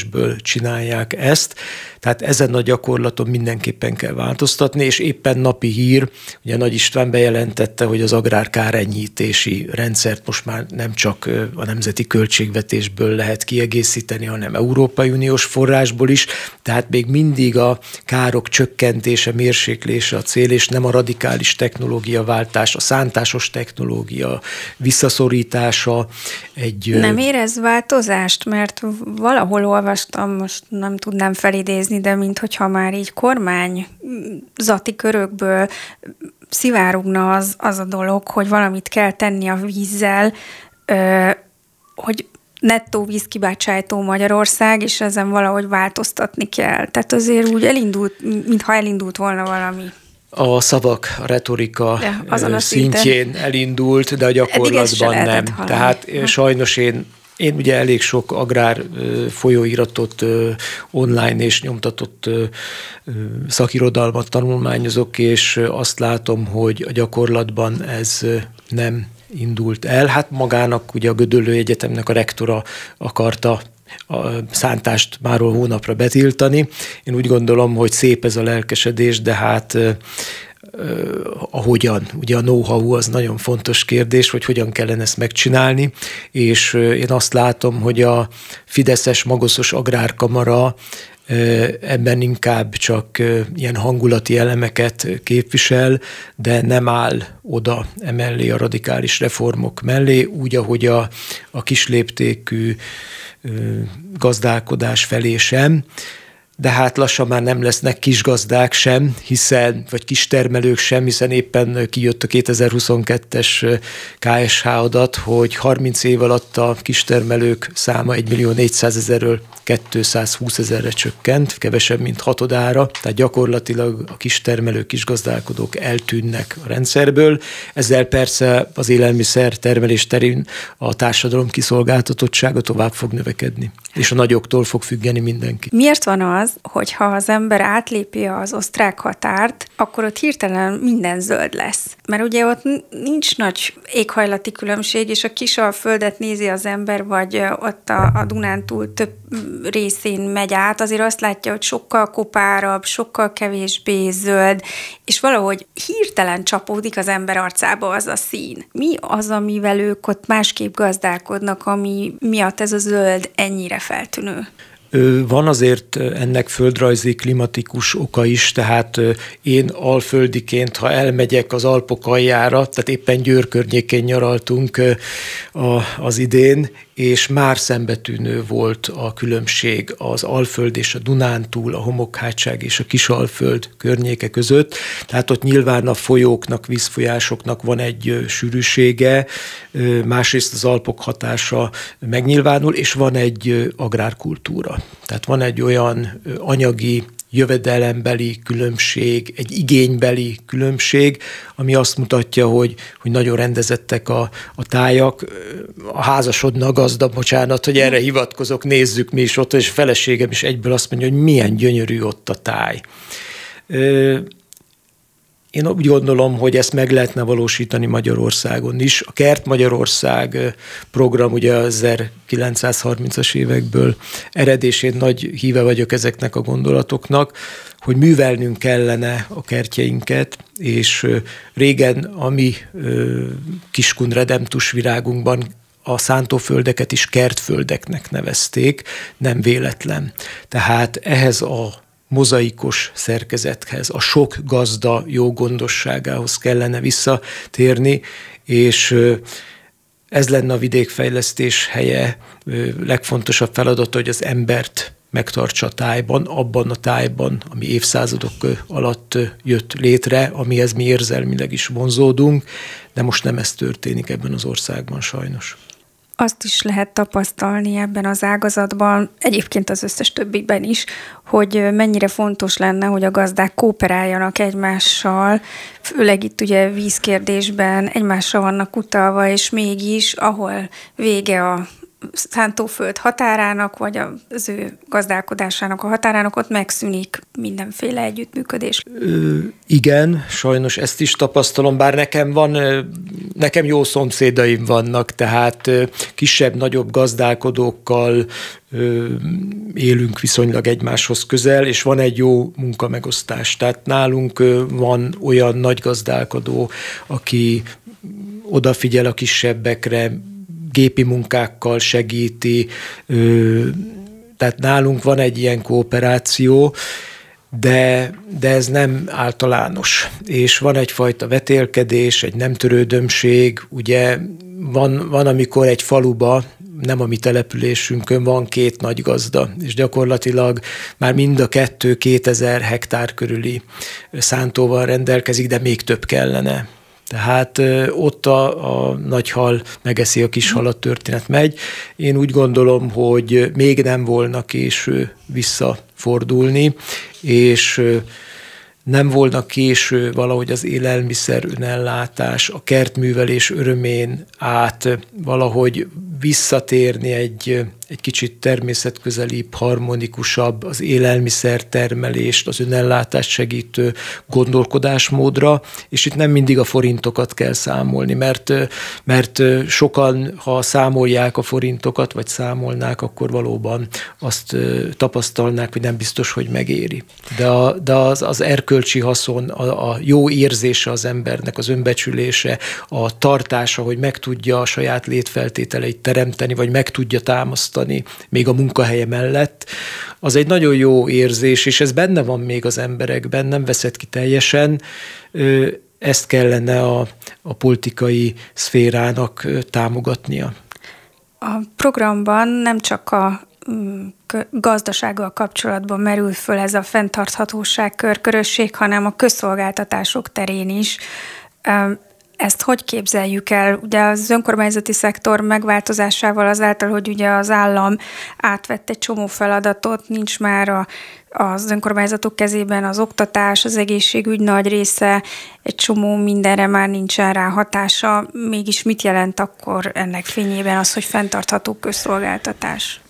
meggyőződésből csinálják ezt. Tehát ezen a gyakorlaton mindenképpen kell változtatni, és éppen napi hír, ugye Nagy István bejelentette, hogy az agrárkárenyítési rendszert most már nem csak a nemzeti költségvetésből lehet kiegészíteni, hanem Európai Uniós forrásból is, tehát még mindig a károk csökkentése, mérséklése a cél, és nem a radikális technológiaváltás, a szántásos technológia visszaszorítása. Egy, nem érez változást, mert valahol olvastam, most nem tudnám felidézni, nézni, de minthogyha már így kormány zati körökből szivárogna az, az a dolog, hogy valamit kell tenni a vízzel, ö, hogy nettó vízkibácsájtó Magyarország, és ezen valahogy változtatni kell. Tehát azért úgy elindult, mintha elindult volna valami a szavak, a retorika ja, szintjén elindult, de a gyakorlatban nem. Tehát sajnos én én ugye elég sok agrár folyóiratot online és nyomtatott szakirodalmat tanulmányozok, és azt látom, hogy a gyakorlatban ez nem indult el. Hát magának ugye a Gödöllő Egyetemnek a rektora akarta a szántást máról hónapra betiltani. Én úgy gondolom, hogy szép ez a lelkesedés, de hát a hogyan. Ugye a know-how az nagyon fontos kérdés, hogy hogyan kellene ezt megcsinálni, és én azt látom, hogy a Fideszes Magoszos Agrárkamara ebben inkább csak ilyen hangulati elemeket képvisel, de nem áll oda emellé a radikális reformok mellé, úgy, ahogy a, a kisléptékű gazdálkodás felé sem de hát lassan már nem lesznek kisgazdák sem, hiszen, vagy kistermelők sem, hiszen éppen kijött a 2022-es KSH adat, hogy 30 év alatt a kistermelők száma 1 millió 400 ezerről 220 ezerre csökkent, kevesebb, mint hatodára, tehát gyakorlatilag a kistermelők, kisgazdálkodók eltűnnek a rendszerből. Ezzel persze az élelmiszer termelés terén a társadalom kiszolgáltatottsága tovább fog növekedni, és a nagyoktól fog függeni mindenki. Miért van az, az, hogy ha az ember átlépi az osztrák határt, akkor ott hirtelen minden zöld lesz. Mert ugye ott nincs nagy éghajlati különbség, és a kisalföldet nézi az ember, vagy ott a, a Dunántúl több részén megy át, azért azt látja, hogy sokkal kopárabb, sokkal kevésbé zöld, és valahogy hirtelen csapódik az ember arcába az a szín. Mi az, amivel ők ott másképp gazdálkodnak, ami miatt ez a zöld ennyire feltűnő? Van azért ennek földrajzi klimatikus oka is, tehát én alföldiként, ha elmegyek az Alpok aljára, tehát éppen Győr környékén nyaraltunk az idén, és már szembetűnő volt a különbség az Alföld és a Dunántúl, a Homokhátság és a Kisalföld környéke között. Tehát ott nyilván a folyóknak, vízfolyásoknak van egy sűrűsége, másrészt az Alpok hatása megnyilvánul, és van egy agrárkultúra. Tehát van egy olyan anyagi jövedelembeli különbség, egy igénybeli különbség, ami azt mutatja, hogy, hogy nagyon rendezettek a, a tájak. A házasodna a gazda, bocsánat, hogy erre hivatkozok, nézzük mi is ott, és a feleségem is egyből azt mondja, hogy milyen gyönyörű ott a táj. Én úgy gondolom, hogy ezt meg lehetne valósítani Magyarországon is. A Kert Magyarország program ugye az 1930-as évekből eredésén nagy híve vagyok ezeknek a gondolatoknak, hogy művelnünk kellene a kertjeinket, és régen a mi kiskun redemptus virágunkban a szántóföldeket is kertföldeknek nevezték, nem véletlen. Tehát ehhez a mozaikos szerkezethez, a sok gazda jó gondosságához kellene visszatérni, és ez lenne a vidékfejlesztés helye, legfontosabb feladat, hogy az embert megtartsa a tájban, abban a tájban, ami évszázadok alatt jött létre, amihez mi érzelmileg is vonzódunk, de most nem ez történik ebben az országban sajnos. Azt is lehet tapasztalni ebben az ágazatban, egyébként az összes többiben is, hogy mennyire fontos lenne, hogy a gazdák kooperáljanak egymással, főleg itt ugye vízkérdésben egymásra vannak utalva, és mégis, ahol vége a szántóföld határának, vagy az ő gazdálkodásának a határának, ott megszűnik mindenféle együttműködés. Ö, igen, sajnos ezt is tapasztalom, bár nekem van, nekem jó szomszédaim vannak, tehát kisebb-nagyobb gazdálkodókkal élünk viszonylag egymáshoz közel, és van egy jó munkamegosztás. Tehát nálunk van olyan nagy gazdálkodó, aki odafigyel a kisebbekre, gépi munkákkal segíti, tehát nálunk van egy ilyen kooperáció, de, de ez nem általános. És van egyfajta vetélkedés, egy nem törődömség, ugye van, van amikor egy faluba, nem a mi településünkön van két nagy gazda, és gyakorlatilag már mind a kettő 2000 hektár körüli szántóval rendelkezik, de még több kellene. Tehát ott a, a nagy megeszi a kis halat történet megy. Én úgy gondolom, hogy még nem volna késő visszafordulni, és nem volna késő valahogy az élelmiszer önellátás, a kertművelés örömén át valahogy visszatérni egy, egy kicsit természetközelibb, harmonikusabb, az élelmiszer termelést, az önellátást segítő gondolkodásmódra, és itt nem mindig a forintokat kell számolni, mert, mert sokan, ha számolják a forintokat, vagy számolnák, akkor valóban azt tapasztalnák, hogy nem biztos, hogy megéri. De, a, de az, az erkölcsi haszon, a, a jó érzése az embernek, az önbecsülése, a tartása, hogy meg tudja a saját létfeltételeit teremteni, vagy meg tudja támasztani még a munkahelye mellett, az egy nagyon jó érzés, és ez benne van még az emberekben, nem veszed ki teljesen. Ezt kellene a, a politikai szférának támogatnia. A programban nem csak a gazdasággal kapcsolatban merül föl ez a fenntarthatóság körkörösség, hanem a közszolgáltatások terén is. Ezt hogy képzeljük el? Ugye az önkormányzati szektor megváltozásával azáltal, hogy ugye az állam átvett egy csomó feladatot, nincs már a, az önkormányzatok kezében az oktatás, az egészségügy nagy része, egy csomó mindenre már nincsen rá hatása. Mégis mit jelent akkor ennek fényében az, hogy fenntartható közszolgáltatás?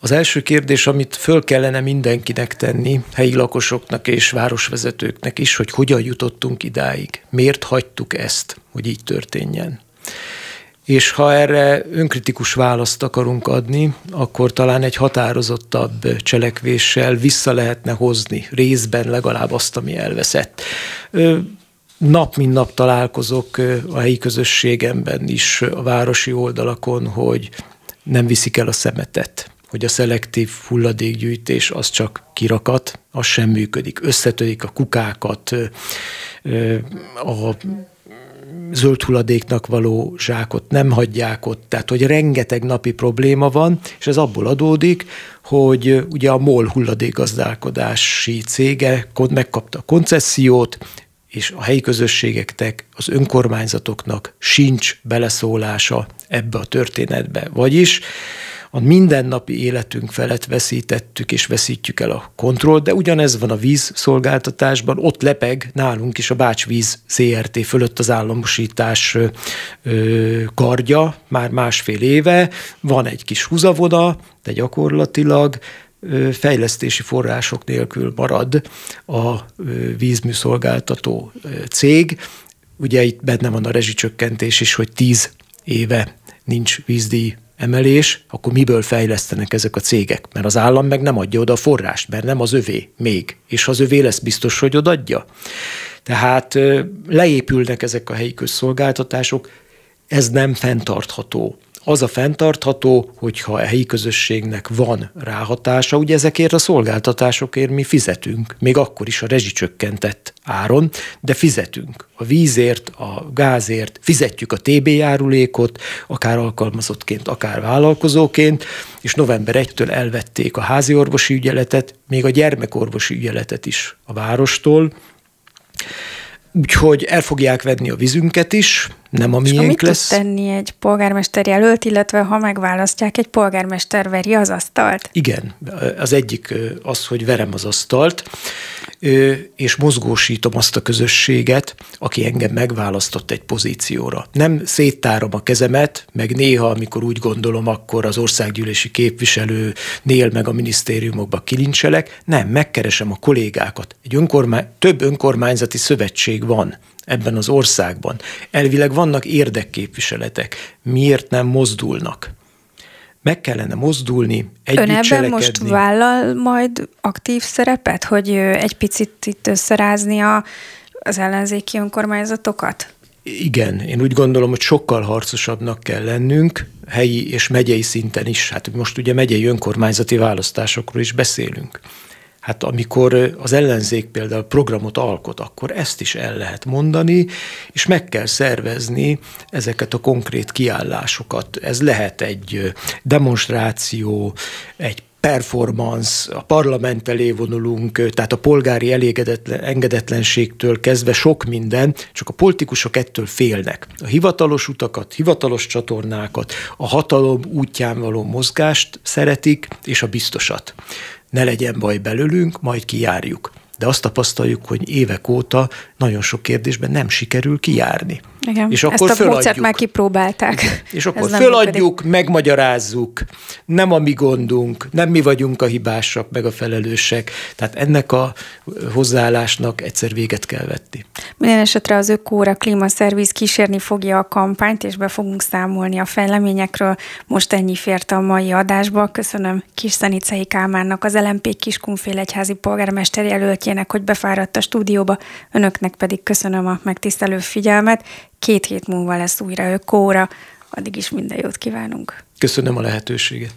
Az első kérdés, amit föl kellene mindenkinek tenni, helyi lakosoknak és városvezetőknek is, hogy hogyan jutottunk idáig. Miért hagytuk ezt, hogy így történjen? És ha erre önkritikus választ akarunk adni, akkor talán egy határozottabb cselekvéssel vissza lehetne hozni részben legalább azt, ami elveszett. Nap mint nap találkozok a helyi közösségemben is, a városi oldalakon, hogy nem viszik el a szemetet, hogy a szelektív hulladékgyűjtés az csak kirakat, az sem működik. Összetörik a kukákat, a zöld hulladéknak való zsákot nem hagyják ott, tehát hogy rengeteg napi probléma van, és ez abból adódik, hogy ugye a MOL hulladékgazdálkodási cége megkapta a koncesziót, és a helyi közösségeknek, az önkormányzatoknak sincs beleszólása ebbe a történetbe. Vagyis a mindennapi életünk felett veszítettük és veszítjük el a kontroll, de ugyanez van a vízszolgáltatásban, ott lepeg nálunk is a Bácsvíz CRT fölött az államosítás kardja már másfél éve, van egy kis húzavoda, de gyakorlatilag fejlesztési források nélkül marad a vízműszolgáltató cég. Ugye itt benne van a rezsicsökkentés is, hogy tíz éve nincs vízdíj emelés, akkor miből fejlesztenek ezek a cégek? Mert az állam meg nem adja oda a forrást, mert nem az övé még. És ha az övé lesz biztos, hogy odaadja. Tehát leépülnek ezek a helyi közszolgáltatások, ez nem fenntartható az a fenntartható, hogyha a helyi közösségnek van ráhatása, ugye ezekért a szolgáltatásokért mi fizetünk, még akkor is a rezsicsökkentett áron, de fizetünk. A vízért, a gázért, fizetjük a TB járulékot, akár alkalmazottként, akár vállalkozóként, és november 1-től elvették a házi orvosi ügyeletet, még a gyermekorvosi ügyeletet is a várostól, Úgyhogy el fogják venni a vízünket is, nem a miénk mit lesz. tud tenni egy polgármester jelölt, illetve ha megválasztják, egy polgármester veri az asztalt? Igen, az egyik az, hogy verem az asztalt, és mozgósítom azt a közösséget, aki engem megválasztott egy pozícióra. Nem széttárom a kezemet, meg néha, amikor úgy gondolom, akkor az országgyűlési képviselőnél meg a minisztériumokba kilincselek, nem, megkeresem a kollégákat. Egy önkormány, több önkormányzati szövetség van ebben az országban. Elvileg vannak érdekképviseletek. Miért nem mozdulnak? meg kellene mozdulni, együtt Ön ebben cselekedni. most vállal majd aktív szerepet, hogy egy picit itt összerázni a, az ellenzéki önkormányzatokat? Igen, én úgy gondolom, hogy sokkal harcosabbnak kell lennünk, helyi és megyei szinten is. Hát most ugye megyei önkormányzati választásokról is beszélünk. Hát amikor az ellenzék például programot alkot, akkor ezt is el lehet mondani, és meg kell szervezni ezeket a konkrét kiállásokat. Ez lehet egy demonstráció, egy performance, a parlament elé vonulunk, tehát a polgári elégedetlen, engedetlenségtől kezdve sok minden, csak a politikusok ettől félnek. A hivatalos utakat, hivatalos csatornákat, a hatalom útján való mozgást szeretik, és a biztosat ne legyen baj belőlünk, majd kijárjuk. De azt tapasztaljuk, hogy évek óta nagyon sok kérdésben nem sikerül kijárni. Igen, és akkor ezt a módszert már kipróbálták. Igen. És akkor föladjuk, működik. megmagyarázzuk, nem a mi gondunk, nem mi vagyunk a hibásak, meg a felelősek. Tehát ennek a hozzáállásnak egyszer véget kell vetni. Minden esetre az Ökóra Klímaszerviz kísérni fogja a kampányt, és be fogunk számolni a fejleményekről. Most ennyi fért a mai adásba. Köszönöm Kis Szenicei Kálmánnak, az LMP Kiskunfél egyházi polgármester jelöltjének, hogy befáradt a stúdióba. Önöknek pedig köszönöm a megtisztelő figyelmet. Két hét múlva lesz újra Ökóra. Addig is minden jót kívánunk. Köszönöm a lehetőséget.